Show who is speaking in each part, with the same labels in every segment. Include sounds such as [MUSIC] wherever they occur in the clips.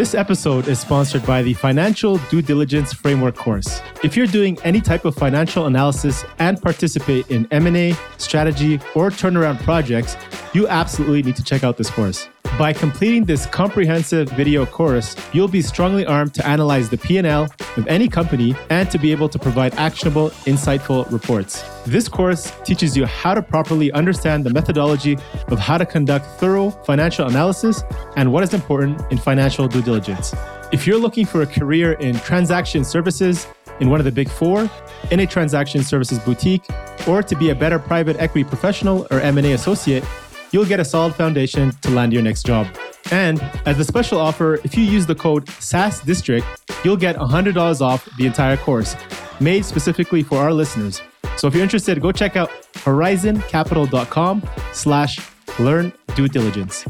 Speaker 1: This episode is sponsored by the Financial Due Diligence Framework course. If you're doing any type of financial analysis and participate in M&A, strategy, or turnaround projects, you absolutely need to check out this course. By completing this comprehensive video course, you'll be strongly armed to analyze the P&L of any company and to be able to provide actionable, insightful reports. This course teaches you how to properly understand the methodology of how to conduct thorough financial analysis and what is important in financial due diligence. If you're looking for a career in transaction services in one of the big four, in a transaction services boutique, or to be a better private equity professional or M&A associate, you'll get a solid foundation to land your next job. And as a special offer, if you use the code SaaS District, you'll get $100 off the entire course, made specifically for our listeners. So if you're interested, go check out horizoncapital.com slash learn due diligence.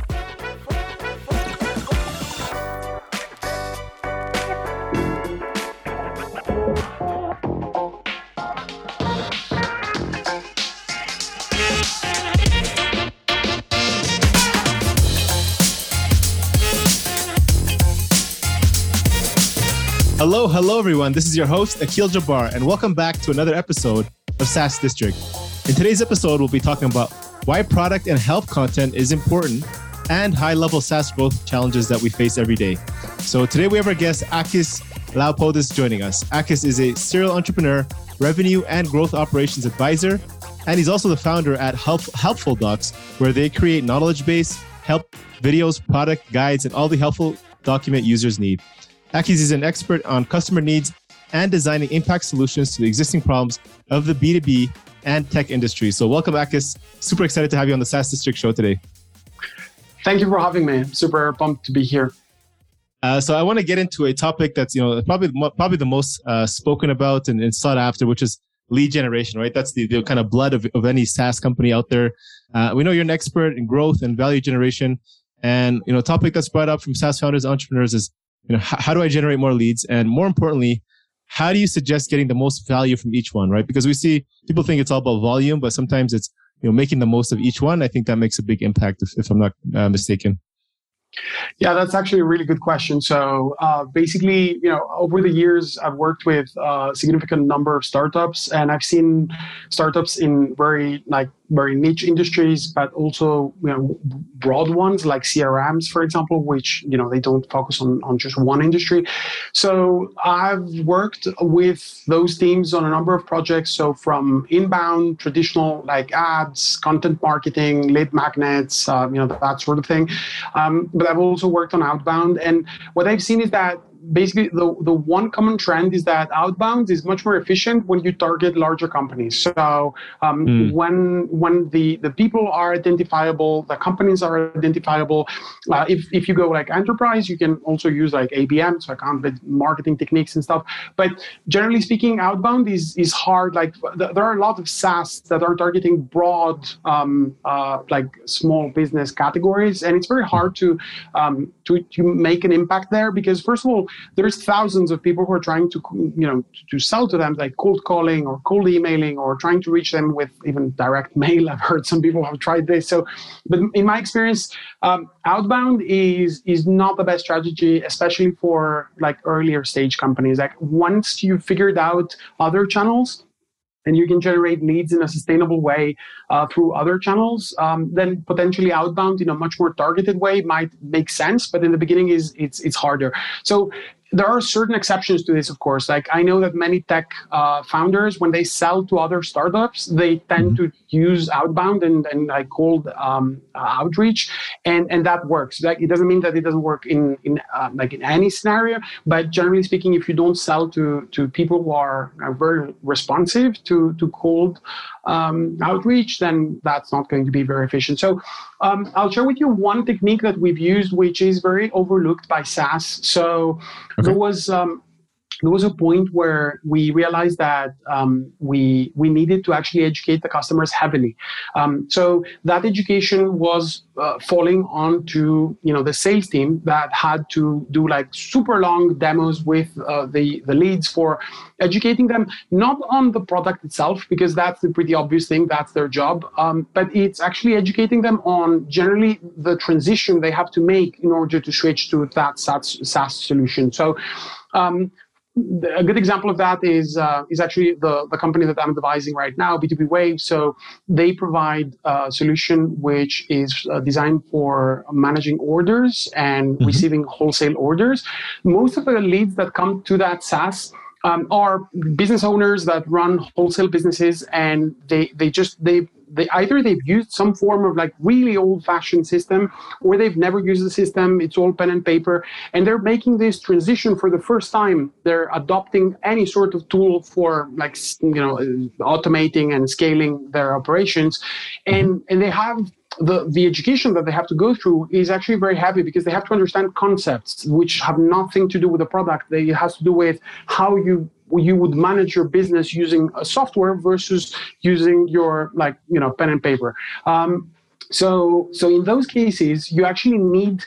Speaker 1: Hello, hello, everyone. This is your host, Akil Jabbar, and welcome back to another episode of SaaS District. In today's episode, we'll be talking about why product and help content is important and high level SaaS growth challenges that we face every day. So today we have our guest, Akis Laupodis, joining us. Akis is a serial entrepreneur, revenue and growth operations advisor, and he's also the founder at Help, Helpful Docs, where they create knowledge base, help videos, product guides, and all the helpful document users need. Akis is an expert on customer needs and designing impact solutions to the existing problems of the B2B and tech industry. So, welcome, Akis. Super excited to have you on the SaaS District show today.
Speaker 2: Thank you for having me. Super pumped to be here.
Speaker 1: Uh, so, I want to get into a topic that's you know probably probably the most uh, spoken about and, and, sought after, which is lead generation. Right, that's the, the kind of blood of, of any SaaS company out there. Uh, we know you're an expert in growth and value generation, and you know, topic that's brought up from SaaS founders, entrepreneurs is you know, how, do I generate more leads? And more importantly, how do you suggest getting the most value from each one, right? Because we see people think it's all about volume, but sometimes it's, you know, making the most of each one. I think that makes a big impact if, if I'm not uh, mistaken.
Speaker 2: Yeah, that's actually a really good question. So uh, basically, you know, over the years, I've worked with a significant number of startups, and I've seen startups in very like very niche industries, but also you know broad ones like CRMs, for example, which you know they don't focus on on just one industry. So I've worked with those teams on a number of projects. So from inbound, traditional like ads, content marketing, lead magnets, uh, you know that sort of thing. Um, but I've also worked on outbound, and what I've seen is that basically the, the one common trend is that outbound is much more efficient when you target larger companies. So um, mm. when when the the people are identifiable the companies are identifiable uh, if, if you go like enterprise you can also use like abm so account with marketing techniques and stuff. But generally speaking outbound is is hard. Like th- there are a lot of saas that are targeting broad um, uh, like small business categories and it's very hard to um, to, to make an impact there because first of all there's thousands of people who are trying to you know to, sell to them like cold calling or cold emailing or trying to reach them with even direct [LAUGHS] mail. I've heard some people have tried this. So but in my experience um, outbound is is not the best strategy especially for like earlier stage companies. Like once you've figured out other channels and you can generate leads in a sustainable way uh, through other channels, um, then potentially outbound in a much more targeted way might make sense. But in the beginning, is it's it's harder. So there are certain exceptions to this, of course. Like I know that many tech uh, founders, when they sell to other startups, they tend mm-hmm. to use outbound and, and like cold um, uh, outreach, and and that works. Like it doesn't mean that it doesn't work in in uh, like in any scenario, but generally speaking, if you don't sell to to people who are, are very responsive to to cold um, outreach, then that's not going to be very efficient. So um, I'll share with you one technique that we've used, which is very overlooked by SaaS. So okay. there was um, there was a point where we realized that um, we we needed to actually educate the customers heavily. Um, so that education was uh, falling onto you know the sales team that had to do like super long demos with uh, the the leads for educating them not on the product itself because that's the pretty obvious thing that's their job um, but it's actually educating them on generally the transition they have to make in order to switch to that SaaS, SaaS solution so um, a good example of that is uh, is actually the, the company that I'm advising right now, B2B Wave. So they provide a solution which is uh, designed for managing orders and mm-hmm. receiving wholesale orders. Most of the leads that come to that SaaS um, are business owners that run wholesale businesses, and they they just they they either they've used some form of like really old fashioned system or they've never used the system. It's all pen and paper. And they're making this transition for the first time. They're adopting any sort of tool for like you know automating and scaling their operations. And and they have the, the education that they have to go through is actually very heavy because they have to understand concepts which have nothing to do with the product. They, it has to do with how you you would manage your business using a software versus using your like you know pen and paper. Um, so so in those cases, you actually need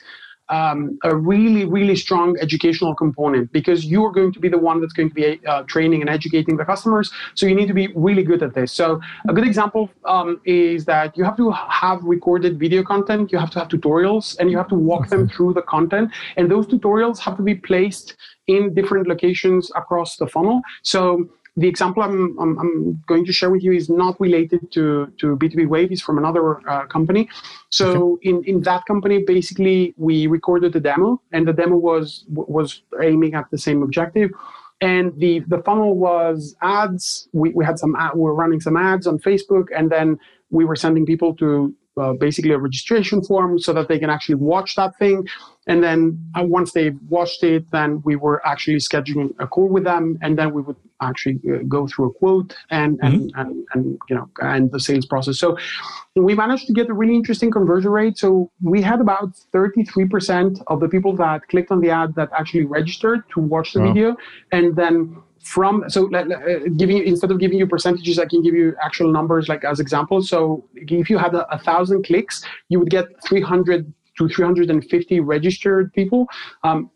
Speaker 2: um, a really, really strong educational component because you are going to be the one that's going to be uh, training and educating the customers. So you need to be really good at this. So a good example um, is that you have to have recorded video content, you have to have tutorials, and you have to walk them through the content. And those tutorials have to be placed in different locations across the funnel. So the example I'm, I'm, I'm, going to share with you is not related to, to B2B Wave, it's from another uh, company. So okay. in, in that company, basically, we recorded the demo, and the demo was was aiming at the same objective. And the, the funnel was ads. We, we had some ad, we were running some ads on Facebook, and then we were sending people to uh, basically a registration form so that they can actually watch that thing. And then uh, once they've watched it, then we were actually scheduling a call with them, and then we would actually uh, go through a quote and and, mm-hmm. and and you know and the sales process. So we managed to get a really interesting conversion rate. So we had about 33% of the people that clicked on the ad that actually registered to watch the wow. video, and then from so uh, giving you instead of giving you percentages i can give you actual numbers like as examples so if you had a, a thousand clicks you would get 300 to 350 registered people um,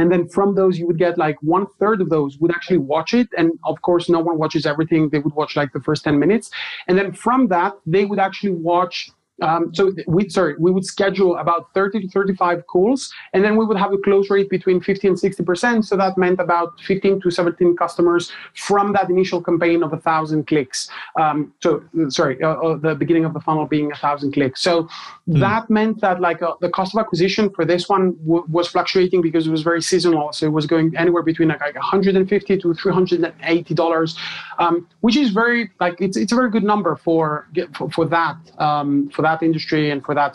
Speaker 2: and then from those you would get like one third of those would actually watch it. And of course no one watches everything. They would watch like the first 10 minutes. And then from that they would actually watch um, so we sorry, we would schedule about 30 to 35 calls, and then we would have a close rate between 50 and 60 percent. So that meant about 15 to 17 customers from that initial campaign of a thousand clicks. Um, so sorry, uh, uh, the beginning of the funnel being a thousand clicks. So mm. that meant that like uh, the cost of acquisition for this one w- was fluctuating because it was very seasonal. So it was going anywhere between like, like 150 to 380 dollars, um, which is very like it's it's a very good number for for, for that um, for that that industry and for that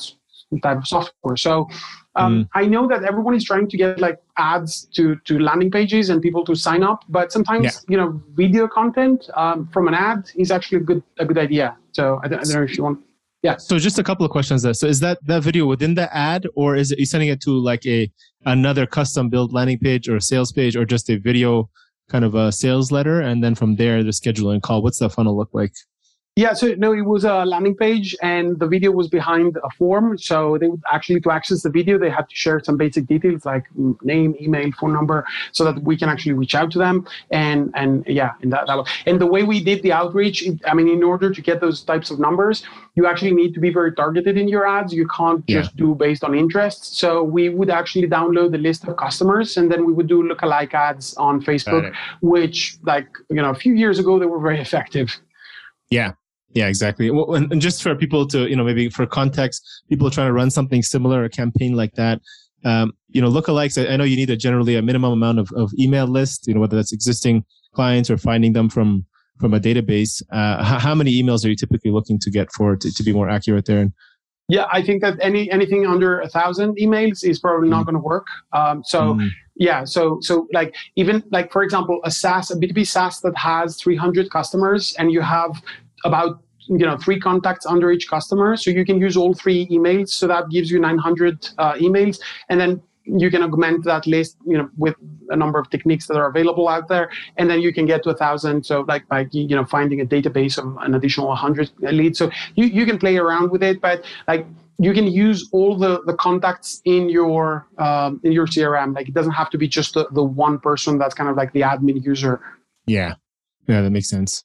Speaker 2: type of software. So um, mm. I know that everyone is trying to get like ads to to landing pages and people to sign up, but sometimes yeah. you know video content um, from an ad is actually a good a good idea. So I don't, I don't know if you want. Yeah.
Speaker 1: So just a couple of questions there. So is that that video within the ad, or is it you sending it to like a another custom built landing page or sales page, or just a video kind of a sales letter, and then from there the scheduling call? What's the funnel look like?
Speaker 2: Yeah, so no, it was a landing page and the video was behind a form. So they would actually, to access the video, they had to share some basic details like name, email, phone number, so that we can actually reach out to them. And and yeah, and that, that and the way we did the outreach, I mean, in order to get those types of numbers, you actually need to be very targeted in your ads. You can't just yeah. do based on interest. So we would actually download the list of customers and then we would do lookalike ads on Facebook, which like, you know, a few years ago, they were very effective.
Speaker 1: Yeah, yeah, exactly. Well, and, and just for people to, you know, maybe for context, people trying to run something similar, a campaign like that, um, you know, lookalikes, I, I know you need a generally a minimum amount of, of email list, you know, whether that's existing clients or finding them from, from a database. Uh, how, how many emails are you typically looking to get for to, to be more accurate there? And,
Speaker 2: yeah, I think that any anything under a thousand emails is probably not mm. going to work. Um, so mm. yeah, so so like even like for example, a SaaS, a B two B SaaS that has three hundred customers, and you have about you know three contacts under each customer so you can use all three emails so that gives you 900 uh, emails and then you can augment that list, you know, with a number of techniques that are available out there, and then you can get to a thousand. So like by you know finding a database of an additional 100 leads. So you you can play around with it, but like you can use all the, the contacts in your um, in your CRM. Like it doesn't have to be just the, the one person that's kind of like the admin user.
Speaker 1: Yeah, yeah, that makes sense.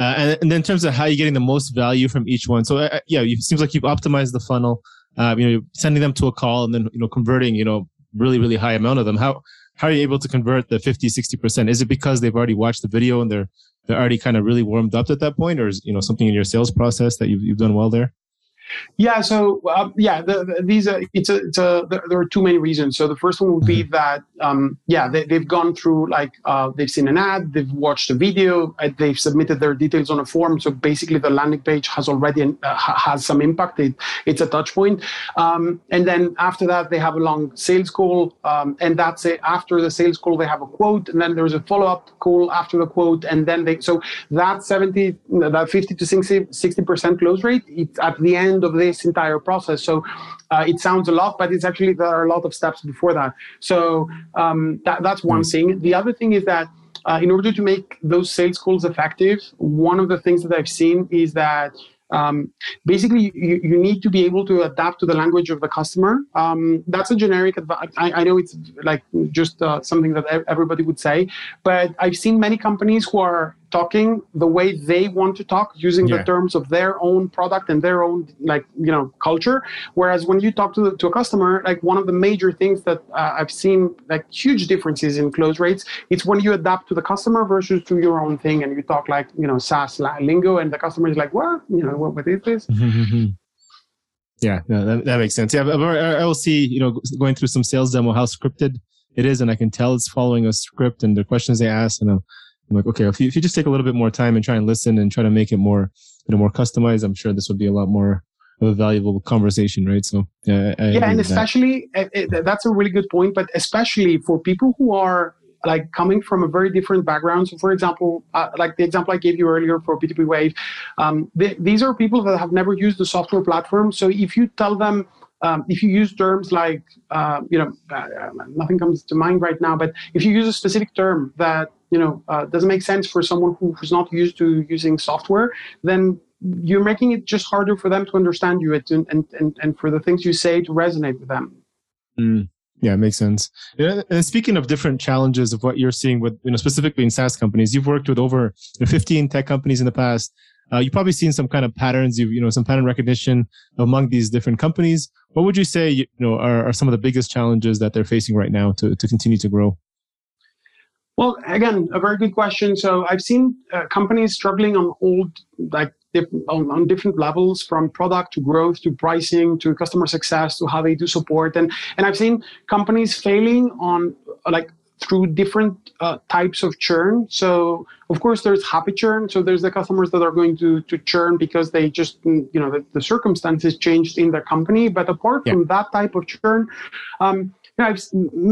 Speaker 1: Uh, and, and then in terms of how you're getting the most value from each one, so uh, yeah, it seems like you've optimized the funnel. Uh, you know, sending them to a call and then you know converting you know really really high amount of them. How how are you able to convert the 50 60 percent? Is it because they've already watched the video and they're they're already kind of really warmed up at that point, or is you know something in your sales process that you've you've done well there?
Speaker 2: Yeah. So uh, yeah, the, the, these are it's a, it's a there, there, are too many reasons. So the first one would be mm-hmm. that um, yeah they, have gone through like uh, they've seen an ad, they've watched a video, uh, they've submitted their details on a form. So basically, the landing page has already uh, has some impact. It, it's a touch point, um, and then after that they have a long sales call, um, and that's it. After the sales call, they have a quote, and then there's a follow up call after the quote, and then they so that seventy that fifty to 60 percent close rate. It's at the end end of this entire process. So uh, it sounds a lot, but it's actually there are a lot of steps before that. So um, that, that's one hmm. thing. The other thing is that uh, in order to make those sales calls effective, one of the things that I've seen is that um, basically, you, you need to be able to adapt to the language of the customer. Um, that's a generic advice. I, I, know it's like just uh, something that everybody would say, but I've seen many companies who are talking the way they want to talk using yeah. the terms of their own product and their own like you know culture. Whereas when you talk to, the, to a customer like one of the major things that uh, i've seen like huge differences in close rates it's when you adapt to the customer versus to your own thing and you talk like you know saas lingo and the customer is like what? You know what, what is this? [LAUGHS]
Speaker 1: Yeah no, that, that makes sense. Yeah i will see you know going through some sales demo how scripted it is and i can tell it's following a script and the questions they ask and I'm like, okay, if you, if you just take a little bit more time and try and listen and try to make it more, you know, more customized, I'm sure this would be a lot more of a valuable conversation, right? So yeah, I
Speaker 2: yeah, and especially that. It, that's a really good point. But especially for people who are like coming from a very different background. So, for example, uh, like the example I gave you earlier for B2B Wave, um, they, these are people that have never used the software platform. So, if you tell them um, if you use terms like, uh, you know, uh, nothing comes to mind right now, but if you use a specific term that, you know, uh, doesn't make sense for someone who, who's not used to using software, then you're making it just harder for them to understand you and, and, and, and for the things you say to resonate with them.
Speaker 1: Mm. Yeah, it makes sense. And speaking of different challenges of what you're seeing with, you know, specifically in SaaS companies, you've worked with over 15 tech companies in the past. Uh, you've probably seen some kind of patterns, you you know, some pattern recognition among these different companies. What would you say, you know, are, are some of the biggest challenges that they're facing right now to, to continue to grow?
Speaker 2: Well, again, a very good question. So I've seen uh, companies struggling on all like on, on, different levels, from product to growth to pricing to customer success to how they do support, and and I've seen companies failing on like through different uh, types of churn. So of course there's happy churn. So there's the customers that are going to, to churn because they just, mm, you know, the, the circumstances changed in their company. But apart yeah. from that type of churn, um,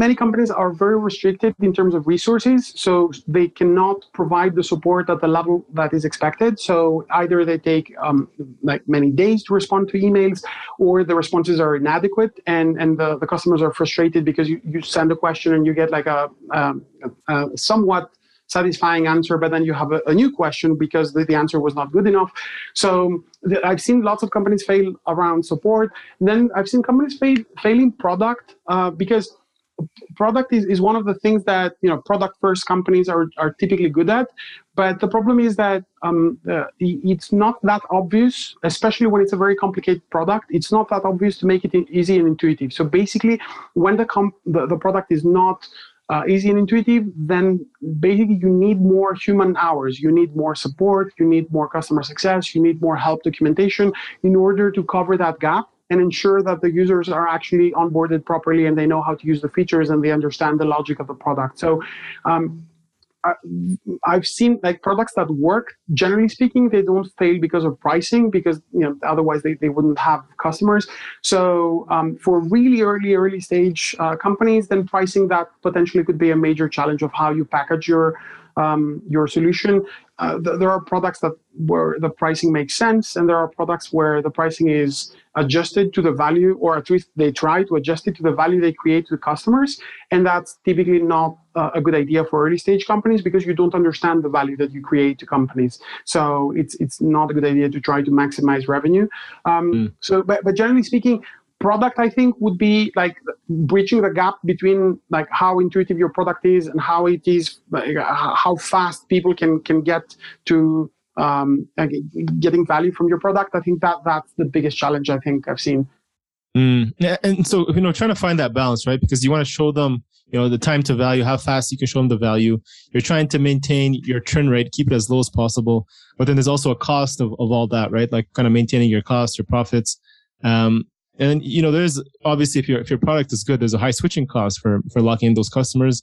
Speaker 2: many companies are very restricted in terms of resources, so they cannot provide the support at the level that is expected. So either they take um, like many days to respond to emails, or the responses are inadequate, and and the, the customers are frustrated because you, you send a question and you get like a, um, a somewhat satisfying answer, but then you have a, a new question because the, the, answer was not good enough. So I've seen lots of companies fail around support. then I've seen companies fail failing product uh, because product is, is one of the things that you know product first companies are, are typically good at but the problem is that um, uh, it's not that obvious especially when it's a very complicated product it's not that obvious to make it easy and intuitive so basically when the, comp- the, the product is not uh, easy and intuitive, then basically you need more human hours. You need more support. You need more customer success. You need more help documentation in order to cover that gap and ensure that the users are actually onboarded properly and they know how to use the features and they understand the logic of the product. So um, I've seen like products that work. Generally speaking, they don't fail because of pricing, because you know otherwise they, they wouldn't have customers. So um, for really early early stage uh, companies, then pricing that potentially could be a major challenge of how you package your um, your solution. Uh, th- there are products that where the pricing makes sense, and there are products where the pricing is adjusted to the value, or at least they try to adjust it to the value they create to the customers, and that's typically not uh, a good idea for early stage companies because you don't understand the value that you create to companies. So it's it's not a good idea to try to maximize revenue. Um, mm. So, but, but generally speaking, product i think would be like bridging the gap between like how intuitive your product is and how it is how fast people can can get to um, getting value from your product. I think that that's the biggest challenge i think i've seen.
Speaker 1: Mm. and so you know trying to find that balance right? Because you want to show them you know the time to value how fast you can show them the value. You're trying to maintain your churn rate keep it as low as possible but then there's also a cost of, of all that right? Like kind of maintaining your costs your profits. Um, and you know, there's obviously if your if your product is good, there's a high switching cost for for locking in those customers.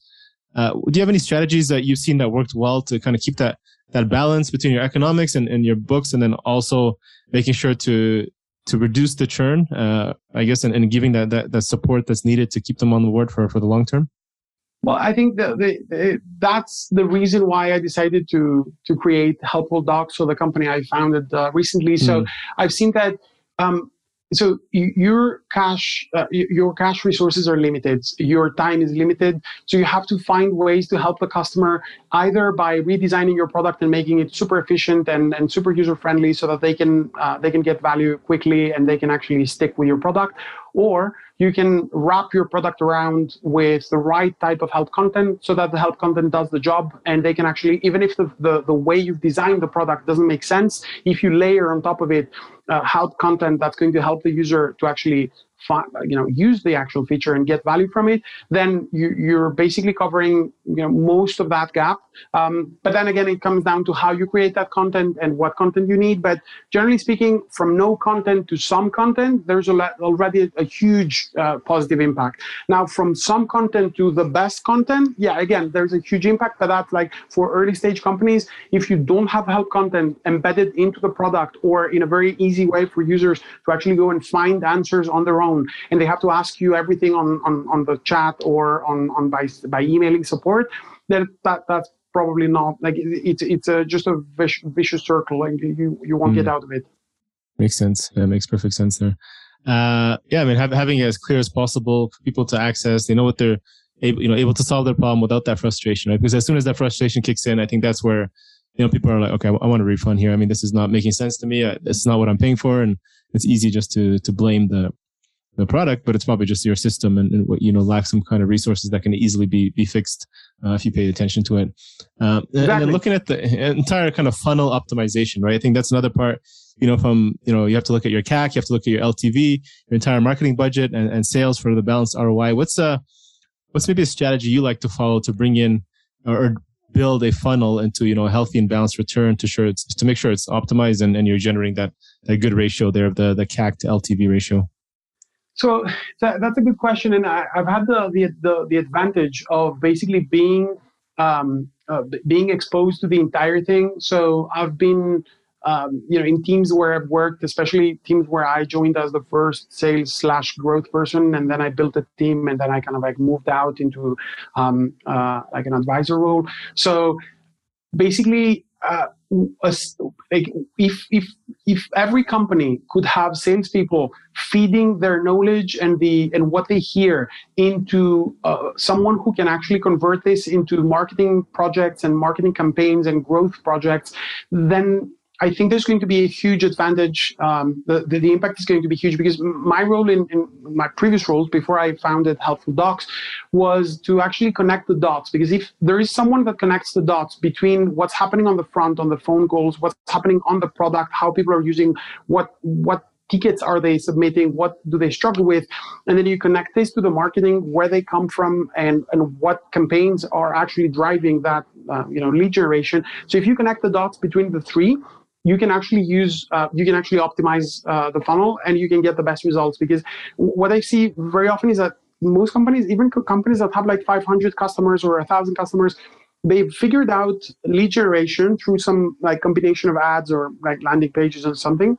Speaker 1: Uh, do you have any strategies that you've seen that worked well to kind of keep that that balance between your economics and, and your books, and then also making sure to to reduce the churn, uh, I guess, and, and giving that, that that support that's needed to keep them on the board for for the long term?
Speaker 2: Well, I think that the, that's the reason why I decided to to create Helpful Docs, so the company I founded uh, recently. So mm. I've seen that um, so your cash uh, your cash resources are limited. Your time is limited. So you have to find ways to help the customer either by redesigning your product and making it super efficient and, and super user friendly so that they can uh, they can get value quickly and they can actually stick with your product or you can wrap your product around with the right type of help content so that the help content does the job and they can actually even if the, the, the way you've designed the product doesn't make sense if you layer on top of it uh, help content that's going to help the user to actually you know use the actual feature and get value from it then you, are basically covering you know most of that gap. Um, but then again it comes down to how you create that content and what content you need. But generally speaking from no content to some content there's already a huge uh, positive impact. Now from some content to the best content yeah again there's a huge impact but that's like for early stage companies if you don't have help content embedded into the product or in a very easy way for users to actually go and find answers on their own phone and they have to ask you everything on, on, on the chat or on, on by, by emailing support, then that, that's probably not like it's it's a, just a vicious, vicious circle and you you won't mm. get out of it.
Speaker 1: Makes sense. That makes perfect sense there. Uh, yeah i mean have, having it as clear as possible for people to access they know what they're able you know able to solve their problem without that frustration right? Because as soon as that frustration kicks in i think that's where you know people are like okay i want a refund here. I mean this is not making sense to me. This is not what i'm paying for and it's easy just to to blame the the product, but it's probably just your system and, and what you know lacks some kind of resources that can easily be be fixed uh, if you pay attention to it. Um, exactly. And then looking at the entire kind of funnel optimization, right? I think that's another part. You know, from you know, you have to look at your CAC, you have to look at your LTV, your entire marketing budget, and, and sales for the balanced ROI. What's uh what's maybe a strategy you like to follow to bring in or, or build a funnel into you know a healthy and balanced return to sure it's to make sure it's optimized and, and you're generating that that good ratio there of the the CAC to LTV ratio.
Speaker 2: So that, that's a good question, and I, have had the, the, the the advantage of basically being um, uh, being exposed to the entire thing. So I've been um, you know in teams where I've worked, especially teams where I joined as the first sales slash growth person, and then I built a team, and then I kind of like moved out into um, uh, like an advisor role. So basically. Uh, like if if if every company could have salespeople feeding their knowledge and the and what they hear into uh, someone who can actually convert this into marketing projects and marketing campaigns and growth projects, then I think there's going to be a huge advantage. Um, the, the, the, impact is going to be huge because my role in, in, my previous roles before I founded Helpful Docs was to actually connect the dots. Because if there is someone that connects the dots between what's happening on the front, on the phone calls, what's happening on the product, how people are using, what what tickets are they submitting what do they struggle with and then you connect this to the marketing where they come from and and what campaigns are actually driving that uh, you know lead generation so if you connect the dots between the three you can actually use uh, you can actually optimize uh, the funnel and you can get the best results because what i see very often is that most companies even companies that have like 500 customers or 1000 customers they've figured out lead generation through some like combination of ads or like landing pages or something.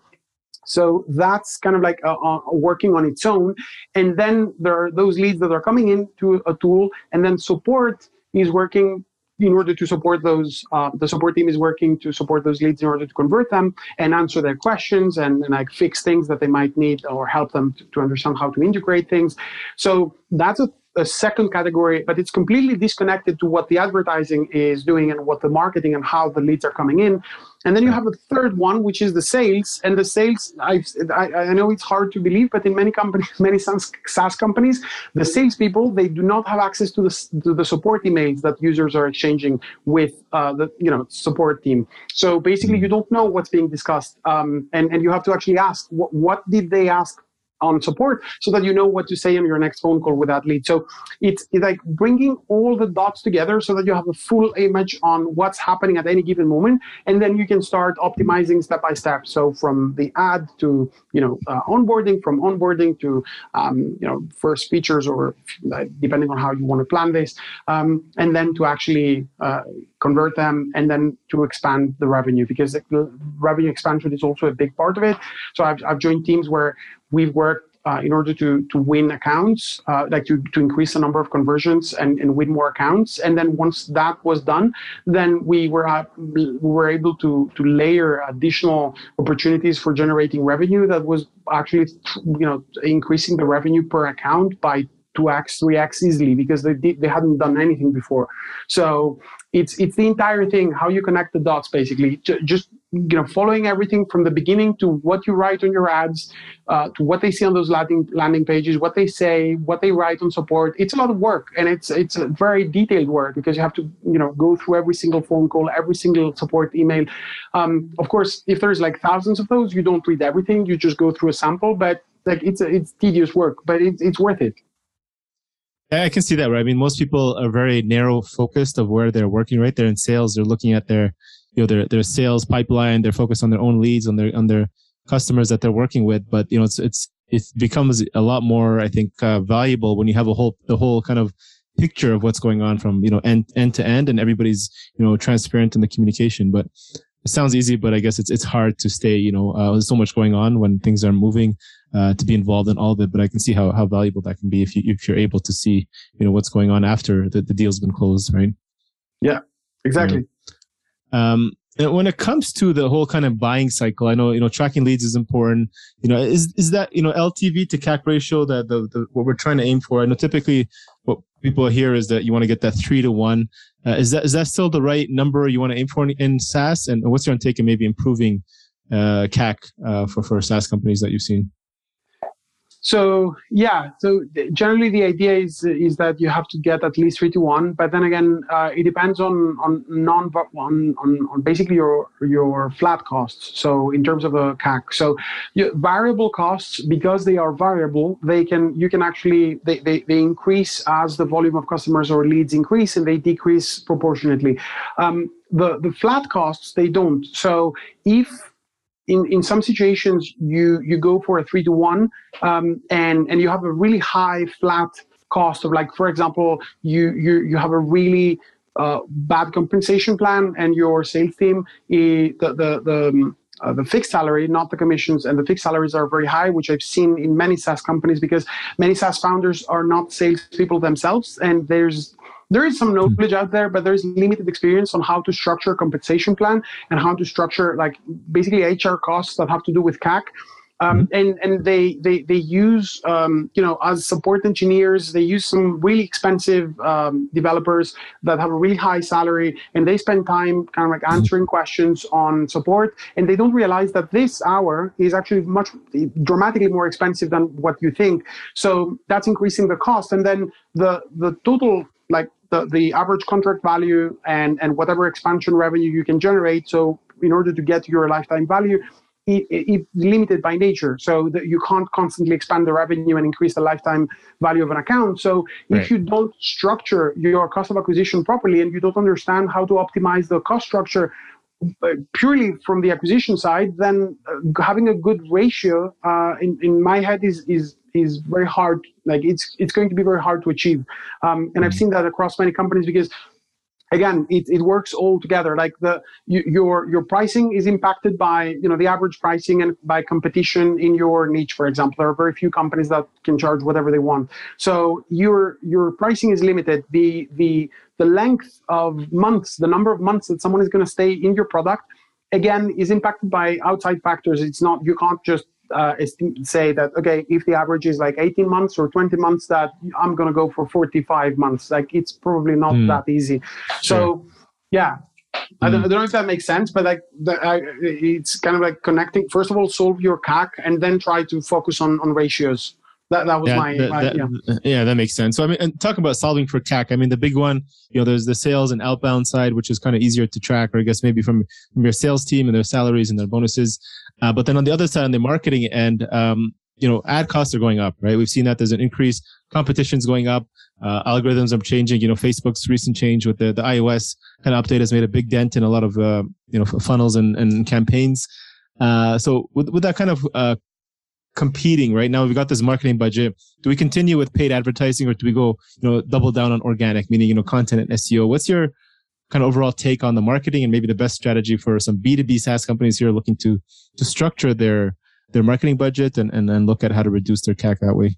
Speaker 2: So that's kind of like uh, working on its own. And then there are those leads that are coming into a tool and then support is working in order to support those, uh, the support team is working to support those leads in order to convert them and answer their questions and, and like fix things that they might need or help them to, to understand how to integrate things. So that's a a second category, but it's completely disconnected to what the advertising is doing and what the marketing and how the leads are coming in. And then you have a third one, which is the sales. And the sales, I, I know it's hard to believe, but in many companies, [LAUGHS] many SaaS companies, the salespeople they do not have access to the to the support emails that users are exchanging with uh, the you know support team. So basically, you don't know what's being discussed, um, and and you have to actually ask what, what did they ask on support so that you know what to say in your next phone call with that lead. So it's, it's, like bringing all the dots together so that you have a full image on what's happening at any given moment, and then you can start optimizing step by step. So from the ad to you know uh, onboarding, from onboarding to um, you know first features or uh, depending on how you want to plan this, um, and then to actually uh, convert them, and then to expand the revenue because the revenue expansion is also a big part of it. So I've, I've joined teams where we've worked uh, in order to to win accounts, uh, like to, to increase the number of conversions and, and win more accounts. And then once that was done, then we were uh, we were able to to layer additional opportunities for generating revenue that was actually you know increasing the revenue per account by 2x 3x easily because they did, they hadn't done anything before so it's it's the entire thing how you connect the dots basically just you know following everything from the beginning to what you write on your ads uh, to what they see on those landing landing pages what they say what they write on support it's a lot of work and it's it's a very detailed work because you have to you know go through every single phone call every single support email um, of course if there's like thousands of those you don't read everything you just go through a sample but like it's a, it's tedious work but it's, it's worth it
Speaker 1: yeah, I can see that, right? I mean, most people are very narrow focused of where they're working, right? They're in sales. They're looking at their you know their their sales pipeline. They're focused on their own leads, on their on their customers that they're working with. But you know, it's it's it becomes a lot more, I think, uh, valuable when you have a whole the whole kind of picture of what's going on from you know end end to end, and everybody's you know transparent in the communication. But it sounds easy, but I guess it's it's hard to stay. You know, uh, there's so much going on when things are moving uh, to be involved in all of it. But I can see how how valuable that can be if you if you're able to see you know what's going on after the, the deal's been closed, right?
Speaker 2: Yeah, exactly.
Speaker 1: Yeah. Um, and when it comes to the whole kind of buying cycle, I know you know tracking leads is important. You know, is is that you know LTV to CAC ratio that the, the what we're trying to aim for? I know typically what people hear is that you want to get that three to one. Uh, is that is that still the right number you want to aim for in, in SaaS? And what's your take in maybe improving uh, CAC uh, for for SaaS companies that you've seen?
Speaker 2: So yeah, so generally the idea is is that you have to get at least three to one, but then again, uh, it depends on on non on, on on basically your your flat costs. So in terms of a CAC, so variable costs because they are variable, they can you can actually they, they they increase as the volume of customers or leads increase, and they decrease proportionately. Um, the the flat costs they don't. So if in, in some situations you you go for a three to one um, and and you have a really high flat cost of like for example you you you have a really uh, bad compensation plan and your sales team the the the um, uh, the fixed salary, not the commissions, and the fixed salaries are very high, which I've seen in many SaaS companies because many SaaS founders are not salespeople themselves, and there's there is some hmm. knowledge out there, but there's limited experience on how to structure a compensation plan and how to structure like basically HR costs that have to do with CAC. Um, mm-hmm. and and they they they use um, you know as support engineers they use some really expensive um, developers that have a really high salary and they spend time kind of like mm-hmm. answering questions on support and they don't realize that this hour is actually much dramatically more expensive than what you think so that's increasing the cost and then the the total like the, the average contract value and, and whatever expansion revenue you can generate. So in order to get your lifetime value, it's limited by nature. So that you can't constantly expand the revenue and increase the lifetime value of an account. So right. if you don't structure your cost of acquisition properly and you don't understand how to optimize the cost structure uh, purely from the acquisition side, then uh, having a good ratio uh, in, in my head is, is is very hard. Like it's it's going to be very hard to achieve. Um, and I've mm-hmm. seen that across many companies because again it, it works all together like the you, your your pricing is impacted by you know the average pricing and by competition in your niche for example there are very few companies that can charge whatever they want so your your pricing is limited the the the length of months the number of months that someone is going to stay in your product again is impacted by outside factors it's not you can't just uh, say that okay if the average is like 18 months or 20 months that i'm going to go for 45 months like it's probably not mm. that easy sure. so yeah I don't, hmm. I don't, know if that makes sense, but like the, I, it's kind of like connecting. First of all, solve your CAC, and then try to focus on on ratios. That, that was
Speaker 1: yeah,
Speaker 2: my,
Speaker 1: that,
Speaker 2: my
Speaker 1: that,
Speaker 2: yeah.
Speaker 1: yeah. that makes sense. So I mean, and talking about solving for CAC, I mean the big one, you know, there's the sales and outbound side, which is kind of easier to track, or I guess maybe from, from your sales team and their salaries and their bonuses. Uh, but then on the other side, on the marketing end, um, you know, ad costs are going up, right? We've seen that there's an increase, competition's going up, uh, algorithms are changing. You know, Facebook's recent change with the, the iOS kind of update has made a big dent in a lot of, uh, you know, funnels and, and campaigns. Uh, so with, with that kind of, uh, competing right now, we've got this marketing budget. Do we continue with paid advertising or do we go, you know, double down on organic, meaning, you know, content and SEO? What's your kind of overall take on the marketing and maybe the best strategy for some B2B SaaS companies here looking to to structure their their marketing budget and, and then look at how to reduce their CAC that way?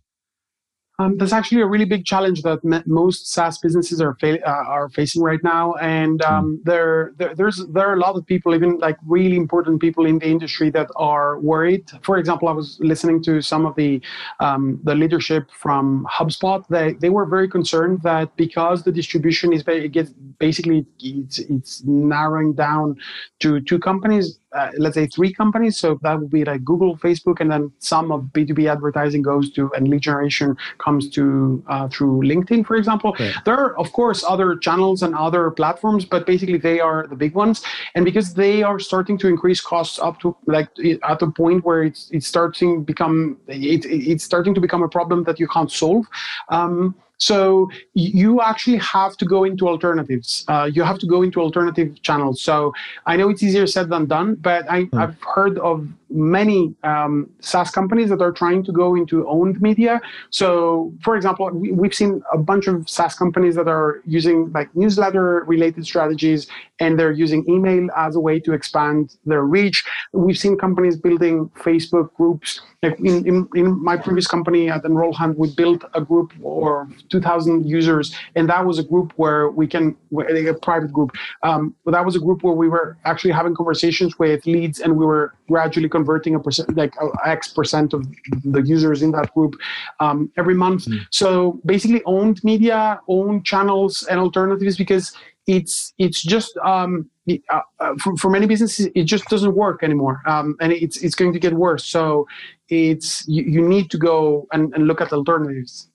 Speaker 2: Um, that's actually a really big challenge that most SaaS businesses are fa- uh, are facing right now, and um, mm. there, there, there's there are a lot of people, even like really important people in the industry, that are worried. For example, I was listening to some of the um, the leadership from HubSpot. They they were very concerned that because the distribution is very, it gets basically it's it's narrowing down to two companies uh, let's say three companies. So that would be like Google, Facebook, and then some of B2B advertising goes to and lead generation comes to uh, through LinkedIn, for example. There are of course other channels and other platforms, but basically they are the big ones. And because they are starting to increase costs up to like at the point where it's it's starting become it, it's starting to become a problem that you can't solve. Um, so you actually have to go into alternatives. Uh, you have to go into alternative channels. So I know it's easier said than done, but I, have hmm. heard of many um, SaaS companies that are trying to go into owned media. So, for example, we, we've seen a bunch of SaaS companies that are using like newsletter related strategies and they're using email as a way to expand their reach. We've seen companies building Facebook groups. Like in, in, in my previous company at Enroll Hunt, we built a group or 2,000 users, and that was a group where we can, a private group. Um, but that was a group where we were actually having conversations with leads and we were gradually converting a percent, like X percent of the users in that group um, every month. Mm. So basically, owned media, owned channels, and alternatives because it's it's just um, uh, uh, for, for many businesses it just doesn't work anymore, um, and it's it's going to get worse. So it's you, you need to go and, and look at alternatives.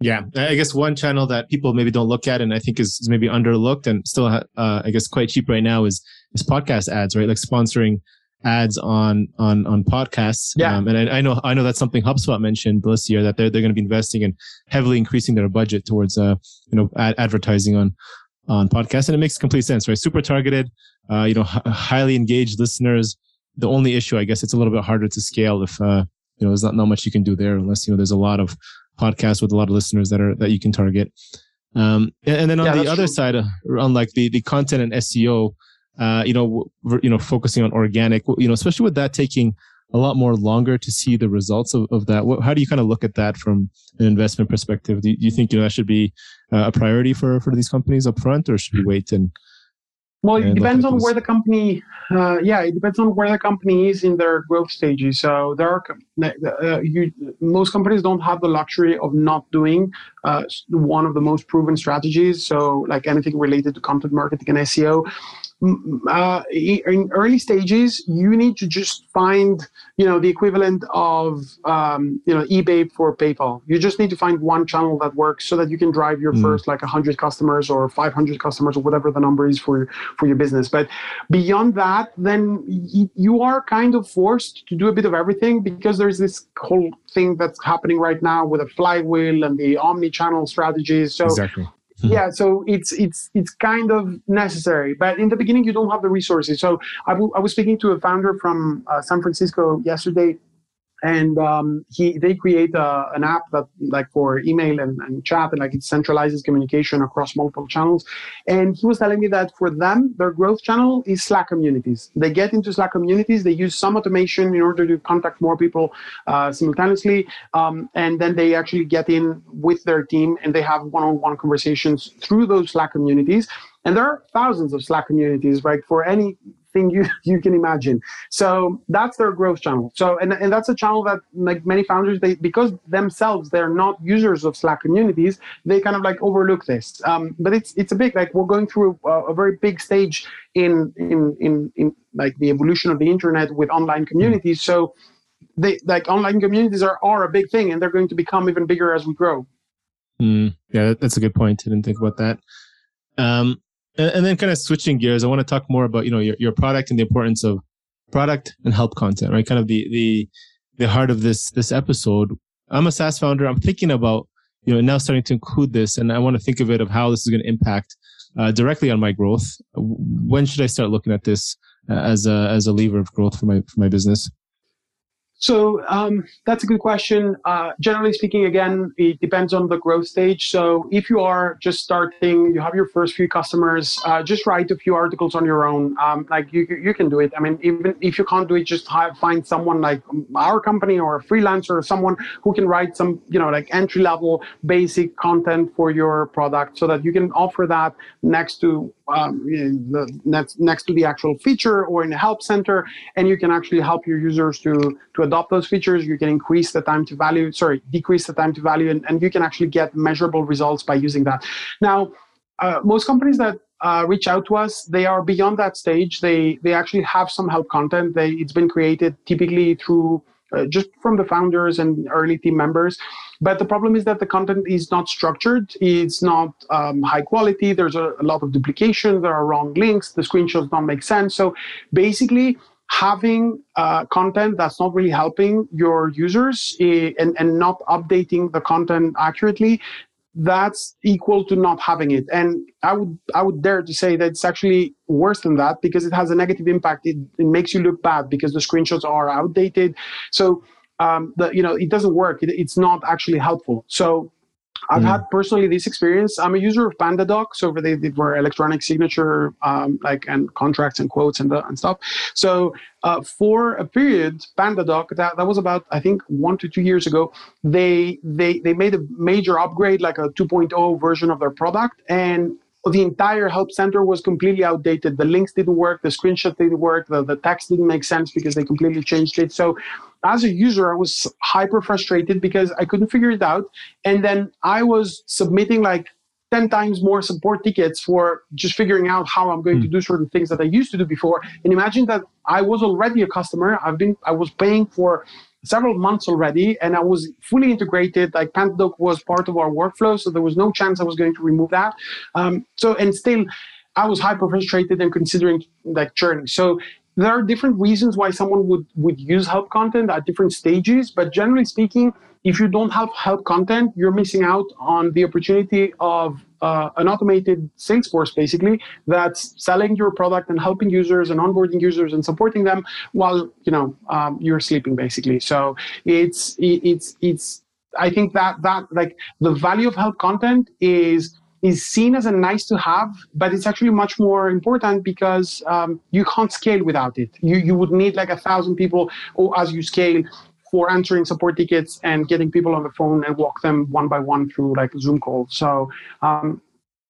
Speaker 1: Yeah, I guess one channel that people maybe don't look at and I think is, is maybe underlooked and still, uh, I guess, quite cheap right now is is podcast ads, right? Like sponsoring ads on on on podcasts.
Speaker 2: Yeah.
Speaker 1: Um, and I, I, know I know that's something HubSpot mentioned this year that they're they're going to be investing and heavily increasing their budget towards uh you know ad- advertising on on podcasts, and it makes complete sense, right? Super targeted, uh, you know, h- highly engaged listeners. The only issue, I guess, it's a little bit harder to scale if uh you know there's not not much you can do there unless you know there's a lot of podcasts with a lot of listeners that are that you can target. Um, and, and then on yeah, the other true. side, uh, unlike the the content and SEO, uh, you know, you know, focusing on organic, you know, especially with that taking a lot more longer to see the results of, of that. What, how do you kind of look at that from an investment perspective? Do you, do you think you know that should be uh, a priority for for these companies up front, or should we wait and
Speaker 2: well, it depends on where the company. Uh, yeah, it depends on where the company is in their growth stages. So there are uh, you, most companies don't have the luxury of not doing uh, one of the most proven strategies. So like anything related to content marketing and SEO, uh, in early stages, you need to just find, you know, the equivalent of, um, you know, eBay for PayPal. You just need to find one channel that works so that you can drive your mm. first like 100 customers or 500 customers or whatever the number is for for your business. But beyond that, then y- you are kind of forced to do a bit of everything because there's this whole thing that's happening right now with a flywheel and the omni-channel strategies. So
Speaker 1: exactly
Speaker 2: Hmm. yeah so it's it's it's kind of necessary but in the beginning you don't have the resources so I, w- I was speaking to a founder from uh, san francisco yesterday and um, he they create a, an app that like for email and, and chat and like it centralizes communication across multiple channels. And he was telling me that for them their growth channel is slack communities. They get into slack communities they use some automation in order to contact more people uh, simultaneously um, and then they actually get in with their team and they have one-on-one conversations through those slack communities. And there are thousands of slack communities right for any thing you [LAUGHS] you can imagine. So that's their growth channel. So and, and that's a channel that like many founders they because themselves they're not users of Slack communities they kind of like overlook this. Um, but it's it's a big like we're going through a, a very big stage in in in in like the evolution of the internet with online communities. So they like online communities are are a big thing and they're going to become even bigger as we grow.
Speaker 1: Mm, yeah, that's a good point. I didn't think about that. Um, and, and then kind of switching gears, I want to talk more about, you know, your, your product and the importance of product and help content, right? Kind of the, the, the heart of this, this episode. I'm a SaaS founder. I'm thinking about, you know, now starting to include this and I want to think of it of how this is going to impact uh, directly on my growth. When should I start looking at this uh, as a, as a lever of growth for my, for my business?
Speaker 2: So um, that's a good question. Uh, generally speaking, again, it depends on the growth stage. So if you are just starting, you have your first few customers, uh, just write a few articles on your own. Um, like you, you can do it. I mean, even if you can't do it, just have, find someone like our company or a freelancer or someone who can write some, you know, like entry level basic content for your product so that you can offer that next to um, next, next to the actual feature or in the help center, and you can actually help your users to to adopt those features. You can increase the time to value, sorry, decrease the time to value, and, and you can actually get measurable results by using that. Now, uh, most companies that uh, reach out to us, they are beyond that stage. They they actually have some help content. They it's been created typically through uh, just from the founders and early team members. But the problem is that the content is not structured. It's not um, high quality. There's a, a, lot of duplication. There are wrong links. The screenshots don't make sense. So basically, having uh, content that's not really helping your users eh, and, and not updating the content accurately that's equal to not having it and i would i would dare to say that it's actually worse than that because it has a negative impact it, it makes you look bad because the screenshots are outdated so um, the, you know it doesn't work it, it's not actually helpful so I've mm. had personally this experience. I'm a user of PandaDoc, so they did for electronic signature, um, like and contracts and quotes and, the, and stuff. So uh, for a period, PandaDoc that, that was about I think one to two years ago. They they they made a major upgrade, like a 2.0 version of their product, and the entire help center was completely outdated. The links didn't work, the screenshot didn't work, the, the text didn't make sense because they completely changed it. So as a user, I was hyper frustrated because I couldn't figure it out. And then I was submitting like 10 times more support tickets for just figuring out how I'm going mm. to hmm. do certain things that I used to do before. And imagine that I was already a customer. I've been, I was paying for several months already and I was fully integrated. Like PandaDoc was part of our workflow. So there was no chance I was going to remove that. Um, so, and still, I was hyper frustrated and considering like churning. So there are different reasons why someone would, would use help content at different stages, but generally speaking, if you don't have help content, you're missing out on the opportunity of uh, an automated sales force, basically, that's selling your product and helping users and onboarding users and supporting them while you know um, you're sleeping, basically. So it's it's it's. I think that that like the value of help content is is seen as a nice to have, but it's actually much more important because um, you can't scale without it. You you would need like a thousand people, or as you scale, for answering support tickets and getting people on the phone and walk them one by one through like Zoom calls. So um,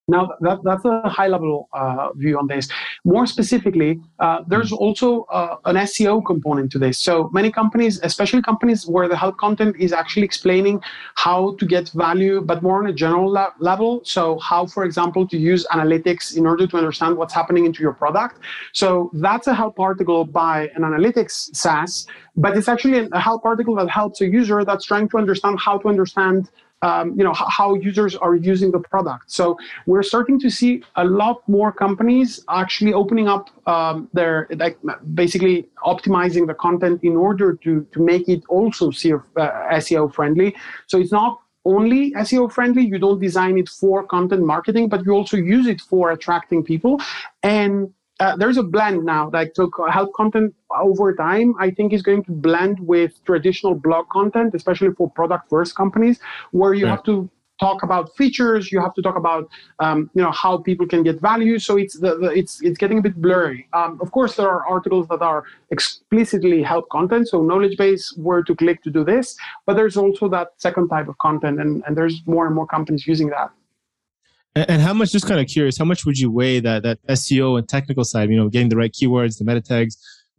Speaker 2: now, that, that's a high level uh, view on this. More specifically, uh, there's also uh, an SEO component to this. So many companies, especially companies where the help content is actually explaining how to get value, but more on a general le- level. So, how, for example, to use analytics in order to understand what's happening into your product. So, that's a help article by an analytics SaaS, but it's actually a help article that helps a user that's trying to understand how to understand um, you know how users are using the product. So we're starting to see a lot more companies actually opening up um, their like basically optimizing the content in order to to make it also SEO uh, friendly. So it's not only SEO friendly. You don't design it for content marketing, but you also use it for attracting people. And uh, there's a blend now. Like so, help content over time, I think is going to blend with traditional blog content, especially for product first companies, where you have to talk about features you have to talk about um, you know how people can get value. So it's the, the it's it's getting a bit blurry. Um, of course there are articles that are explicitly help content so knowledge base where to click to do this but there's also that second type of content and, and there's more and more companies using that
Speaker 1: and how much just kind of curious how much would you weigh that that seo and technical side you know getting the right keywords the meta tags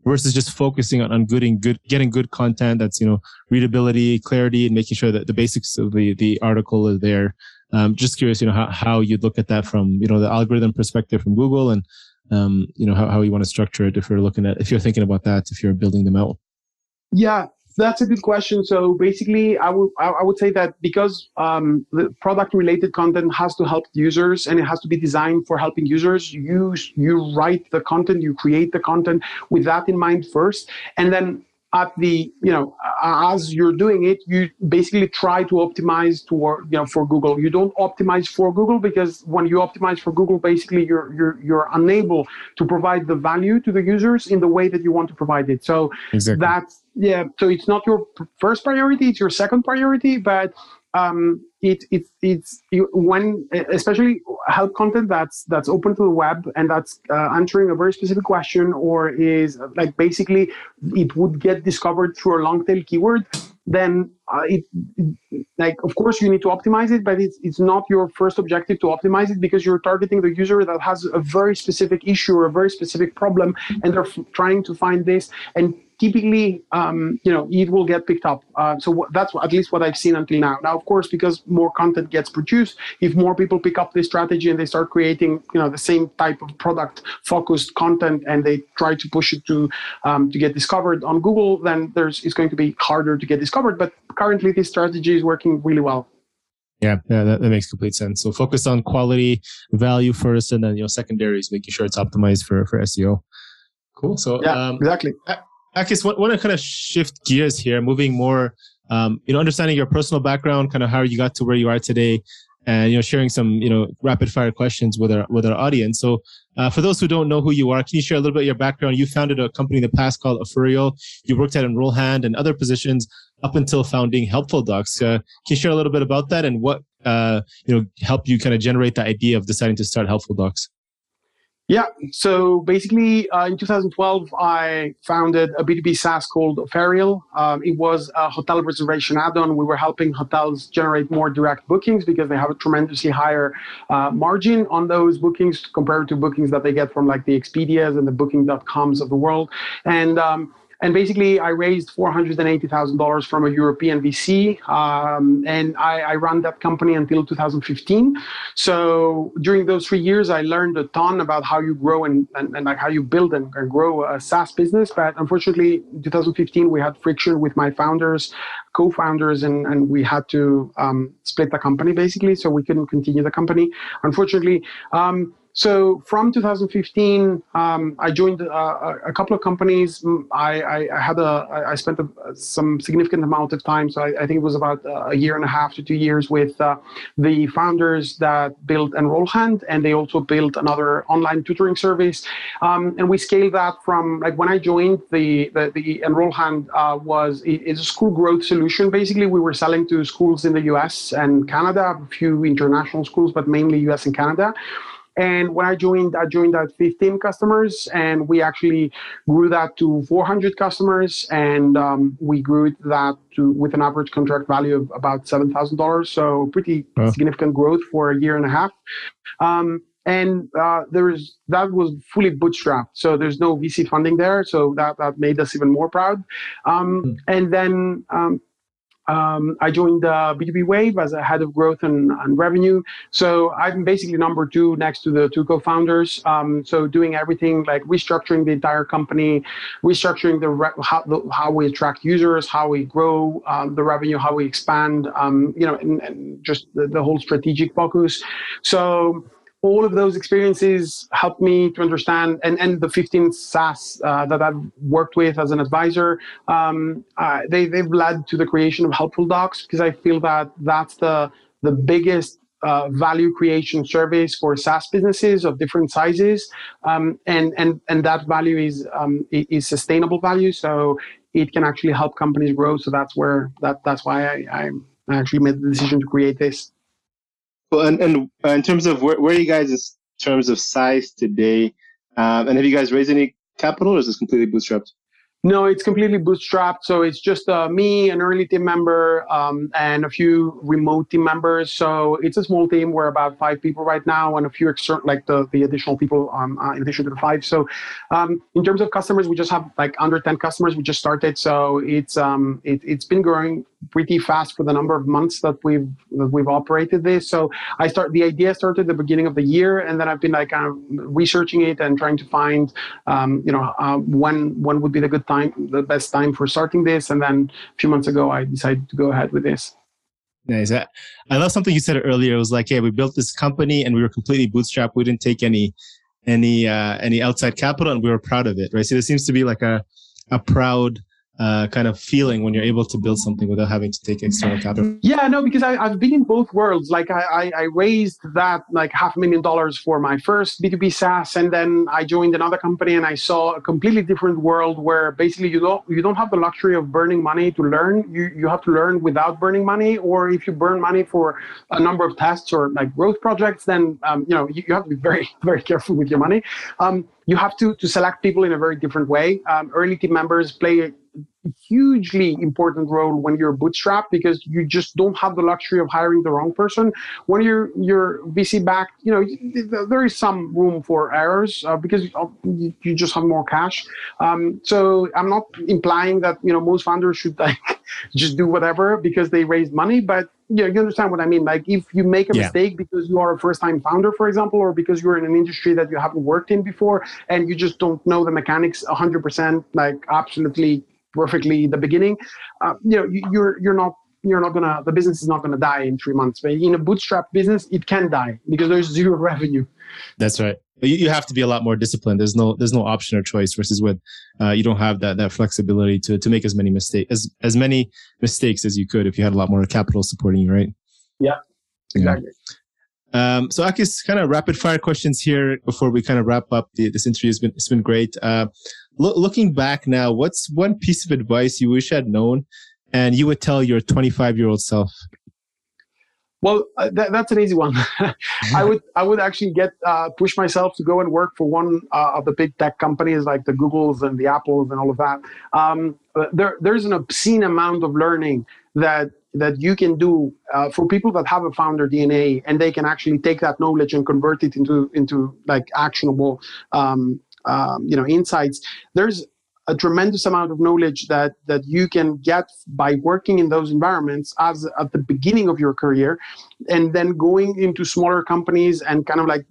Speaker 1: versus just focusing on, on getting good getting good content that's you know readability clarity and making sure that the basics of the the article is there? Um, just curious you know how, how you'd look at that from you know the algorithm perspective from google and um, you know how, how you want to structure it if you're looking at if you're thinking about that if you're building them out.
Speaker 2: Yeah that's a good question. So basically, I would I would say that because um, the product related content has to help users and it has to be designed for helping users. You you write the content, you create the content with that in mind first, and then at the you know as you're doing it you basically try to optimize toward you know for google you don't optimize for google because when you optimize for google basically you're you're you're unable to provide the value to the users in the way that you want to provide it so exactly. that's yeah so it's not your first priority it's your second priority but um, it, it, it's you, when especially help content that's that's open to the web and that's uh, answering a very specific question or is like basically it would get discovered through a long tail keyword then uh, it, like of course you need to optimize it but it's, it's not your first objective to optimize it because you're targeting the user that has a very specific issue or a very specific problem and they're trying to find this and typically, um, you know, it will get picked up. Uh, so that's at least what I've seen until now. Now, of course, because more content gets produced, if more people pick up this strategy and they start creating, you know, the same type of product-focused content and they try to push it to um, to get discovered on Google, then there's it's going to be harder to get discovered. But currently, this strategy is working really well.
Speaker 1: Yeah, yeah, that, that, makes complete sense. So focus on quality, value first, and then you know secondaries, making sure it's optimized for for SEO. Cool. So
Speaker 2: yeah, um, exactly.
Speaker 1: Akis, want, want to kind of shift gears here, moving more, um, you know, understanding your personal background, kind of how you got to where you are today, and you know, sharing some, you know, rapid fire questions with our with our audience. So, uh, for those who don't know who you are, can you share a little bit of your background? You founded a company in the past called Afurio. You worked at Enrollhand and other positions up until founding Helpful Docs. Uh, can you share a little bit about that and what uh, you know helped you kind of generate the idea of deciding to start Helpful Docs?
Speaker 2: Yeah. So basically, uh, in 2012, I founded a B2B SaaS called Ferial. Um, it was a hotel reservation add-on. We were helping hotels generate more direct bookings because they have a tremendously higher uh, margin on those bookings compared to bookings that they get from like the Expedias and the Booking.coms of the world. And um, and basically, I raised $480,000 from a European VC, um, and I, I, ran that company until 2015. So during those three years, I learned a ton about how you grow and, and, and like how you build and, and, grow a SaaS business. But unfortunately, 2015, we had friction with my founders, co-founders, and, and we had to um, split the company basically. So we couldn't continue the company. Unfortunately. Um, so from 2015, um, I joined uh, a couple of companies. Mm, I, I, I had a I spent a, some significant amount of time. So I, I, think it was about a year and a half to two years with uh, the founders that built Enrollhand, and they also built another online tutoring service. Um, and we scaled that from like when I joined the the, the Enrollhand uh, was is a school growth solution. Basically, we were selling to schools in the U.S. and Canada, a few international schools, but mainly U.S. and Canada. And when I joined, I joined at 15 customers, and we actually grew that to 400 customers, and um, we grew that to with an average contract value of about seven thousand dollars. So pretty significant growth for a year and a half. Um, and uh, there's that was fully bootstrapped, so there's no VC funding there. So that that made us even more proud. Um, mm. And then um, I joined uh, B2B Wave as a head of growth and, and, revenue. So I'm basically number two next to the two co-founders. Um, so doing everything like restructuring the entire company, restructuring the, re- how, the how, we attract users, how we grow um, the revenue, how we expand, um, you know, and, and just the, the, whole strategic focus. So all of those experiences helped me to understand, and, and the 15 SaaS uh, that I've worked with as an advisor, um, uh, they, they've led to the creation of Helpful Docs because I feel that that's the, the biggest uh, value creation surveys for SaaS businesses of different sizes, um, and and and that value is um, is sustainable value. So it can actually help companies grow. So that's where that that's why I, I actually made the decision to create this.
Speaker 3: Well, and, and uh, in terms of where, where are you guys in terms of size today, um, and have you guys raised any capital, or is this completely bootstrapped?
Speaker 2: No, it's completely bootstrapped. So it's just uh, me, an early team member, um, and a few remote team members. So it's a small team. We're about five people right now, and a few external, like the, the additional people um, uh, in addition to the five. So um, in terms of customers, we just have like under 10 customers. We just started. So it's um, it, it's been growing pretty fast for the number of months that we've that we've operated this. So I start the idea started at the beginning of the year, and then I've been like kind of researching it and trying to find, um, you know, uh, when when would be the good time time, the best time for starting this. And then a few months ago, I decided to go ahead with this.
Speaker 1: Nice. I, I love something you said earlier. It was like, hey, we built this company and we were completely bootstrapped. We didn't take any any uh, any outside capital, and we were proud of it, right? So there seems to be like a a proud uh, kind of feeling when you're able to build something without having to take external capital?
Speaker 2: Yeah, no, because I, have been in both worlds. Like I, I, I, raised that like half a million dollars for my first B2B SaaS, and then I joined another company and I saw a completely different world where basically you don't you don't have the luxury of burning money to learn. You you have to learn without burning money, or if you burn money for a number of tests or like growth projects, then um, you know you, you, have to be very [LAUGHS] very careful with your money. Um, you have to to select people in a very different way. Um, early team members play hugely important role when you're bootstrapped because you just don't have the luxury of hiring the wrong person. When you're you're VC backed, you know there is some room for errors uh, because you, you, just have more cash. Um, so I'm not implying that you know most founders should [LAUGHS] like just do whatever because they raised money, but you, know, you understand what I mean. Like if you make a yeah. mistake because you are a first time founder, for example, or because you're in an industry that you haven't worked in before and you just don't know the mechanics 100%, like absolutely perfectly in the beginning, uh, you know, you, you're you're not you're not gonna the business is not gonna die in three months. But in a bootstrap business, it can die because there's [LAUGHS] zero revenue.
Speaker 1: That's right. You, you have to be a lot more disciplined. There's no there's no option or choice versus with uh, you don't have that that flexibility to to make as many mistakes as as many mistakes as you could if you had a lot more capital supporting you, right?
Speaker 2: Yeah, exactly.
Speaker 1: Yeah. Um, so Akis, kind of rapid fire questions here before we kind of wrap up the, this interview. It's been, it's been great. Uh, lo- looking back now, what's one piece of advice you wish had known and you would tell your 25 year old self?
Speaker 2: Well, uh, th- that's an easy one. [LAUGHS] I would I would actually get uh, push myself to go and work for one uh, of the big tech companies like the Googles and the Apples and all of that. Um, there there's an obscene amount of learning that that you can do uh, for people that have a founder DNA and they can actually take that knowledge and convert it into into like actionable um, um, you know insights. There's a tremendous amount of knowledge that that you can get by working in those environments as at the beginning of your career and then going into smaller companies and kind of like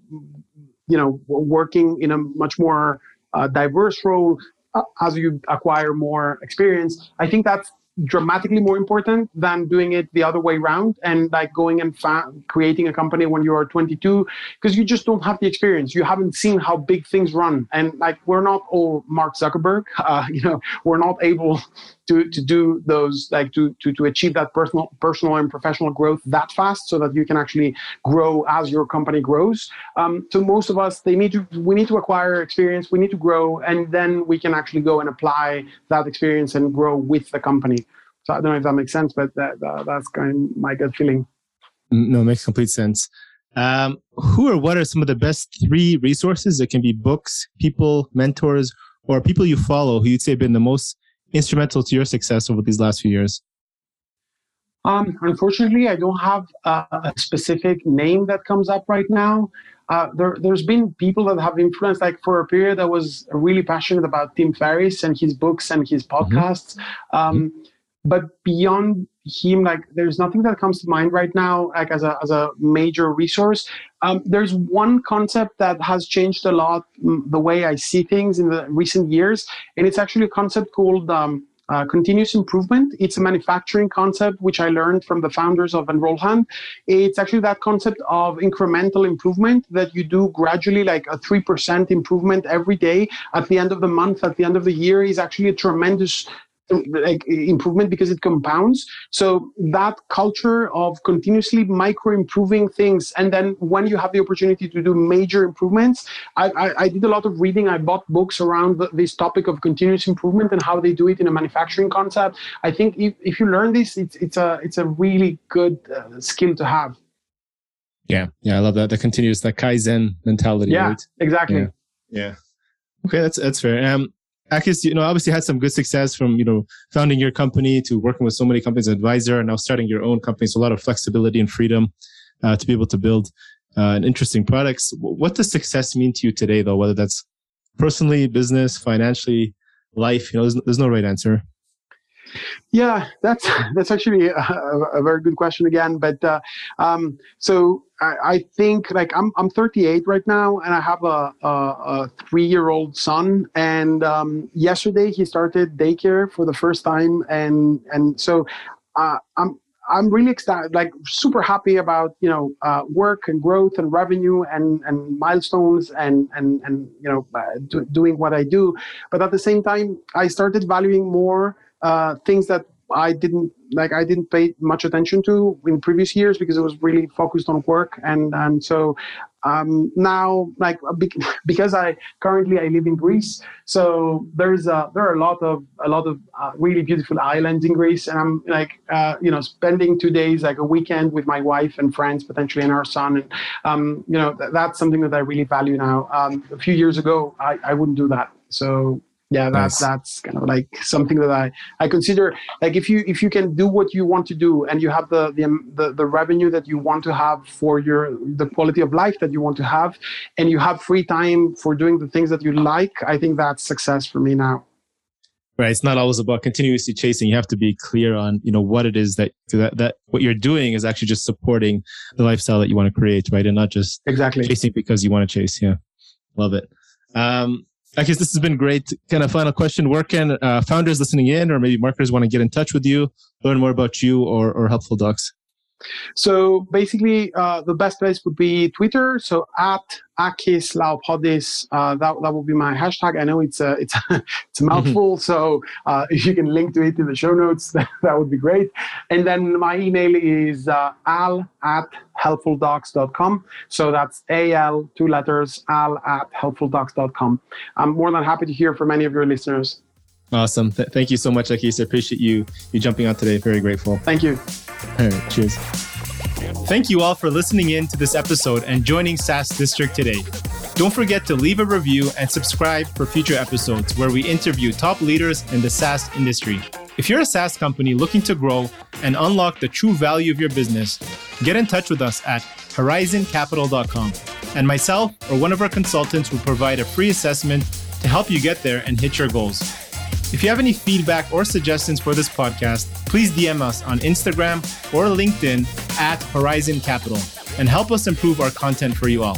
Speaker 2: you know working in a much more uh, diverse role uh, as you acquire more experience i think that's dramatically more important than doing it the other way around and like going and fa- creating a company when you are 22 because you just don't have the experience. You haven't seen how big things run. And like we're not all mark zuckerberg [LAUGHS] uh, you know we're not able to to do those like to to to achieve that personal personal and professional growth that fast so that you can actually grow as your company grows. Um, so most of us they need to we need to acquire experience we need to grow and then we can actually go and apply that experience and grow with the company. So i don't know if that makes sense but that, that that's kind of my gut feeling.
Speaker 1: No makes complete sense. Um, who or what are some of the best three resources it can be books people mentors or people you follow who you'd say have been the most instrumental to your success over these last few years?
Speaker 2: Um, unfortunately, I don't have a, a, specific name that comes up right now. Uh, there, has been people that have influenced. Like for a period, I was really passionate about Tim Ferriss and his books and his mm-hmm. podcasts. Mm-hmm. Um, but beyond him like there's nothing that comes to mind right now like as a as a major resource um, there's one concept that has changed a lot mm, the way i see things in the recent years and it's actually a concept called um, uh, continuous improvement. It's a manufacturing concept which I learned from the founders of Enrollhand. It's actually that concept of incremental improvement that you do gradually, like a 3% improvement every day at the end of the month, at the end of the year, is actually a tremendous like improvement because it compounds. So that culture of continuously micro improving things, and then when you have the opportunity to do major improvements, I, I, I did a lot of reading. I bought books around the, this topic of continuous improvement and how they do it in a manufacturing concept. I think if, if you learn this, it's it's a it's a really good uh, skill to have.
Speaker 1: Yeah, yeah, I love that. The continuous, that kaizen mentality.
Speaker 2: Yeah,
Speaker 1: right?
Speaker 2: exactly.
Speaker 1: Yeah. yeah. Okay, that's that's fair. Um, Akis, you know, obviously had some good success from, you know, founding your company to working with so many companies advisor and now starting your own company. So a lot of flexibility and freedom uh, to be able to build uh, interesting products. What does success mean to you today, though? Whether that's personally, business, financially, life, you know, there's, there's no right answer.
Speaker 2: Yeah, that's [LAUGHS] that's actually a, a, very good question again. But uh, um, so I, I, think like I'm I'm 38 right now, and I have a, a, a three year old son. And um, yesterday he started daycare for the first time, and and so uh, I'm I'm really excited, like super happy about you know uh, work and growth and revenue and and milestones and and and you know uh, do, doing what I do. But at the same time, I started valuing more uh, things that I didn't like I didn't pay much attention to in previous years because it was really focused on work. And and so um, now like [LAUGHS] because I currently I live in Greece so there's a, there are a lot of a lot of uh, really beautiful islands in Greece. And I'm like uh, you know spending two days like a weekend with my wife and friends potentially and our son. And um, you know th- that's something that I really value now. Um, a few years ago I, I wouldn't do that. So yeah that's nice. that's kind of like something that i i consider like if you if you can do what you want to do and you have the the um, the, the revenue that you want to have for your the quality of life that you want to have and you have free time for doing the things that you like i think that's success for me now.
Speaker 1: Right it's not always about continuously chasing. You have to be clear on you know what it is that that, that what you're doing is actually just supporting the lifestyle that you want to create right? And not just
Speaker 2: exactly.
Speaker 1: chasing because you want to chase yeah. Love it. Um Akis this has been great. Kind of final question: Where can uh, founders listening in, or maybe marketers, want to get in touch with you, learn more about you, or, or Helpful Docs?
Speaker 2: So basically, uh, the best place would be Twitter. So at Akis Laopodis, uh, that that would be my hashtag. I know it's a it's a, [LAUGHS] it's a mm-hmm. mouthful, so uh, [LAUGHS] if you can link to it in the show notes, [LAUGHS] that, that would be great. And then my email is uh, al at helpfuldocs.com. So that's al two letters al at helpfuldocs.com. I'm more than happy to hear from any of your listeners.
Speaker 1: Awesome. Th- thank you so much, Akis. I appreciate you you jumping on today. Very grateful.
Speaker 2: Thank you.
Speaker 1: All right. Cheers. Thank you all for listening in to this episode and joining SaaS District today. Don't forget to leave a review and subscribe for future episodes where we interview top leaders in the SaaS industry. If you're a SaaS company looking to grow and unlock the true value of your business, get in touch with us at horizoncapital.com. And myself or one of our consultants will provide a free assessment to help you get there and hit your goals. If you have any feedback or suggestions for this podcast, please DM us on Instagram or LinkedIn at Horizon Capital and help us improve our content for you all.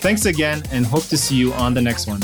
Speaker 1: Thanks again and hope to see you on the next one.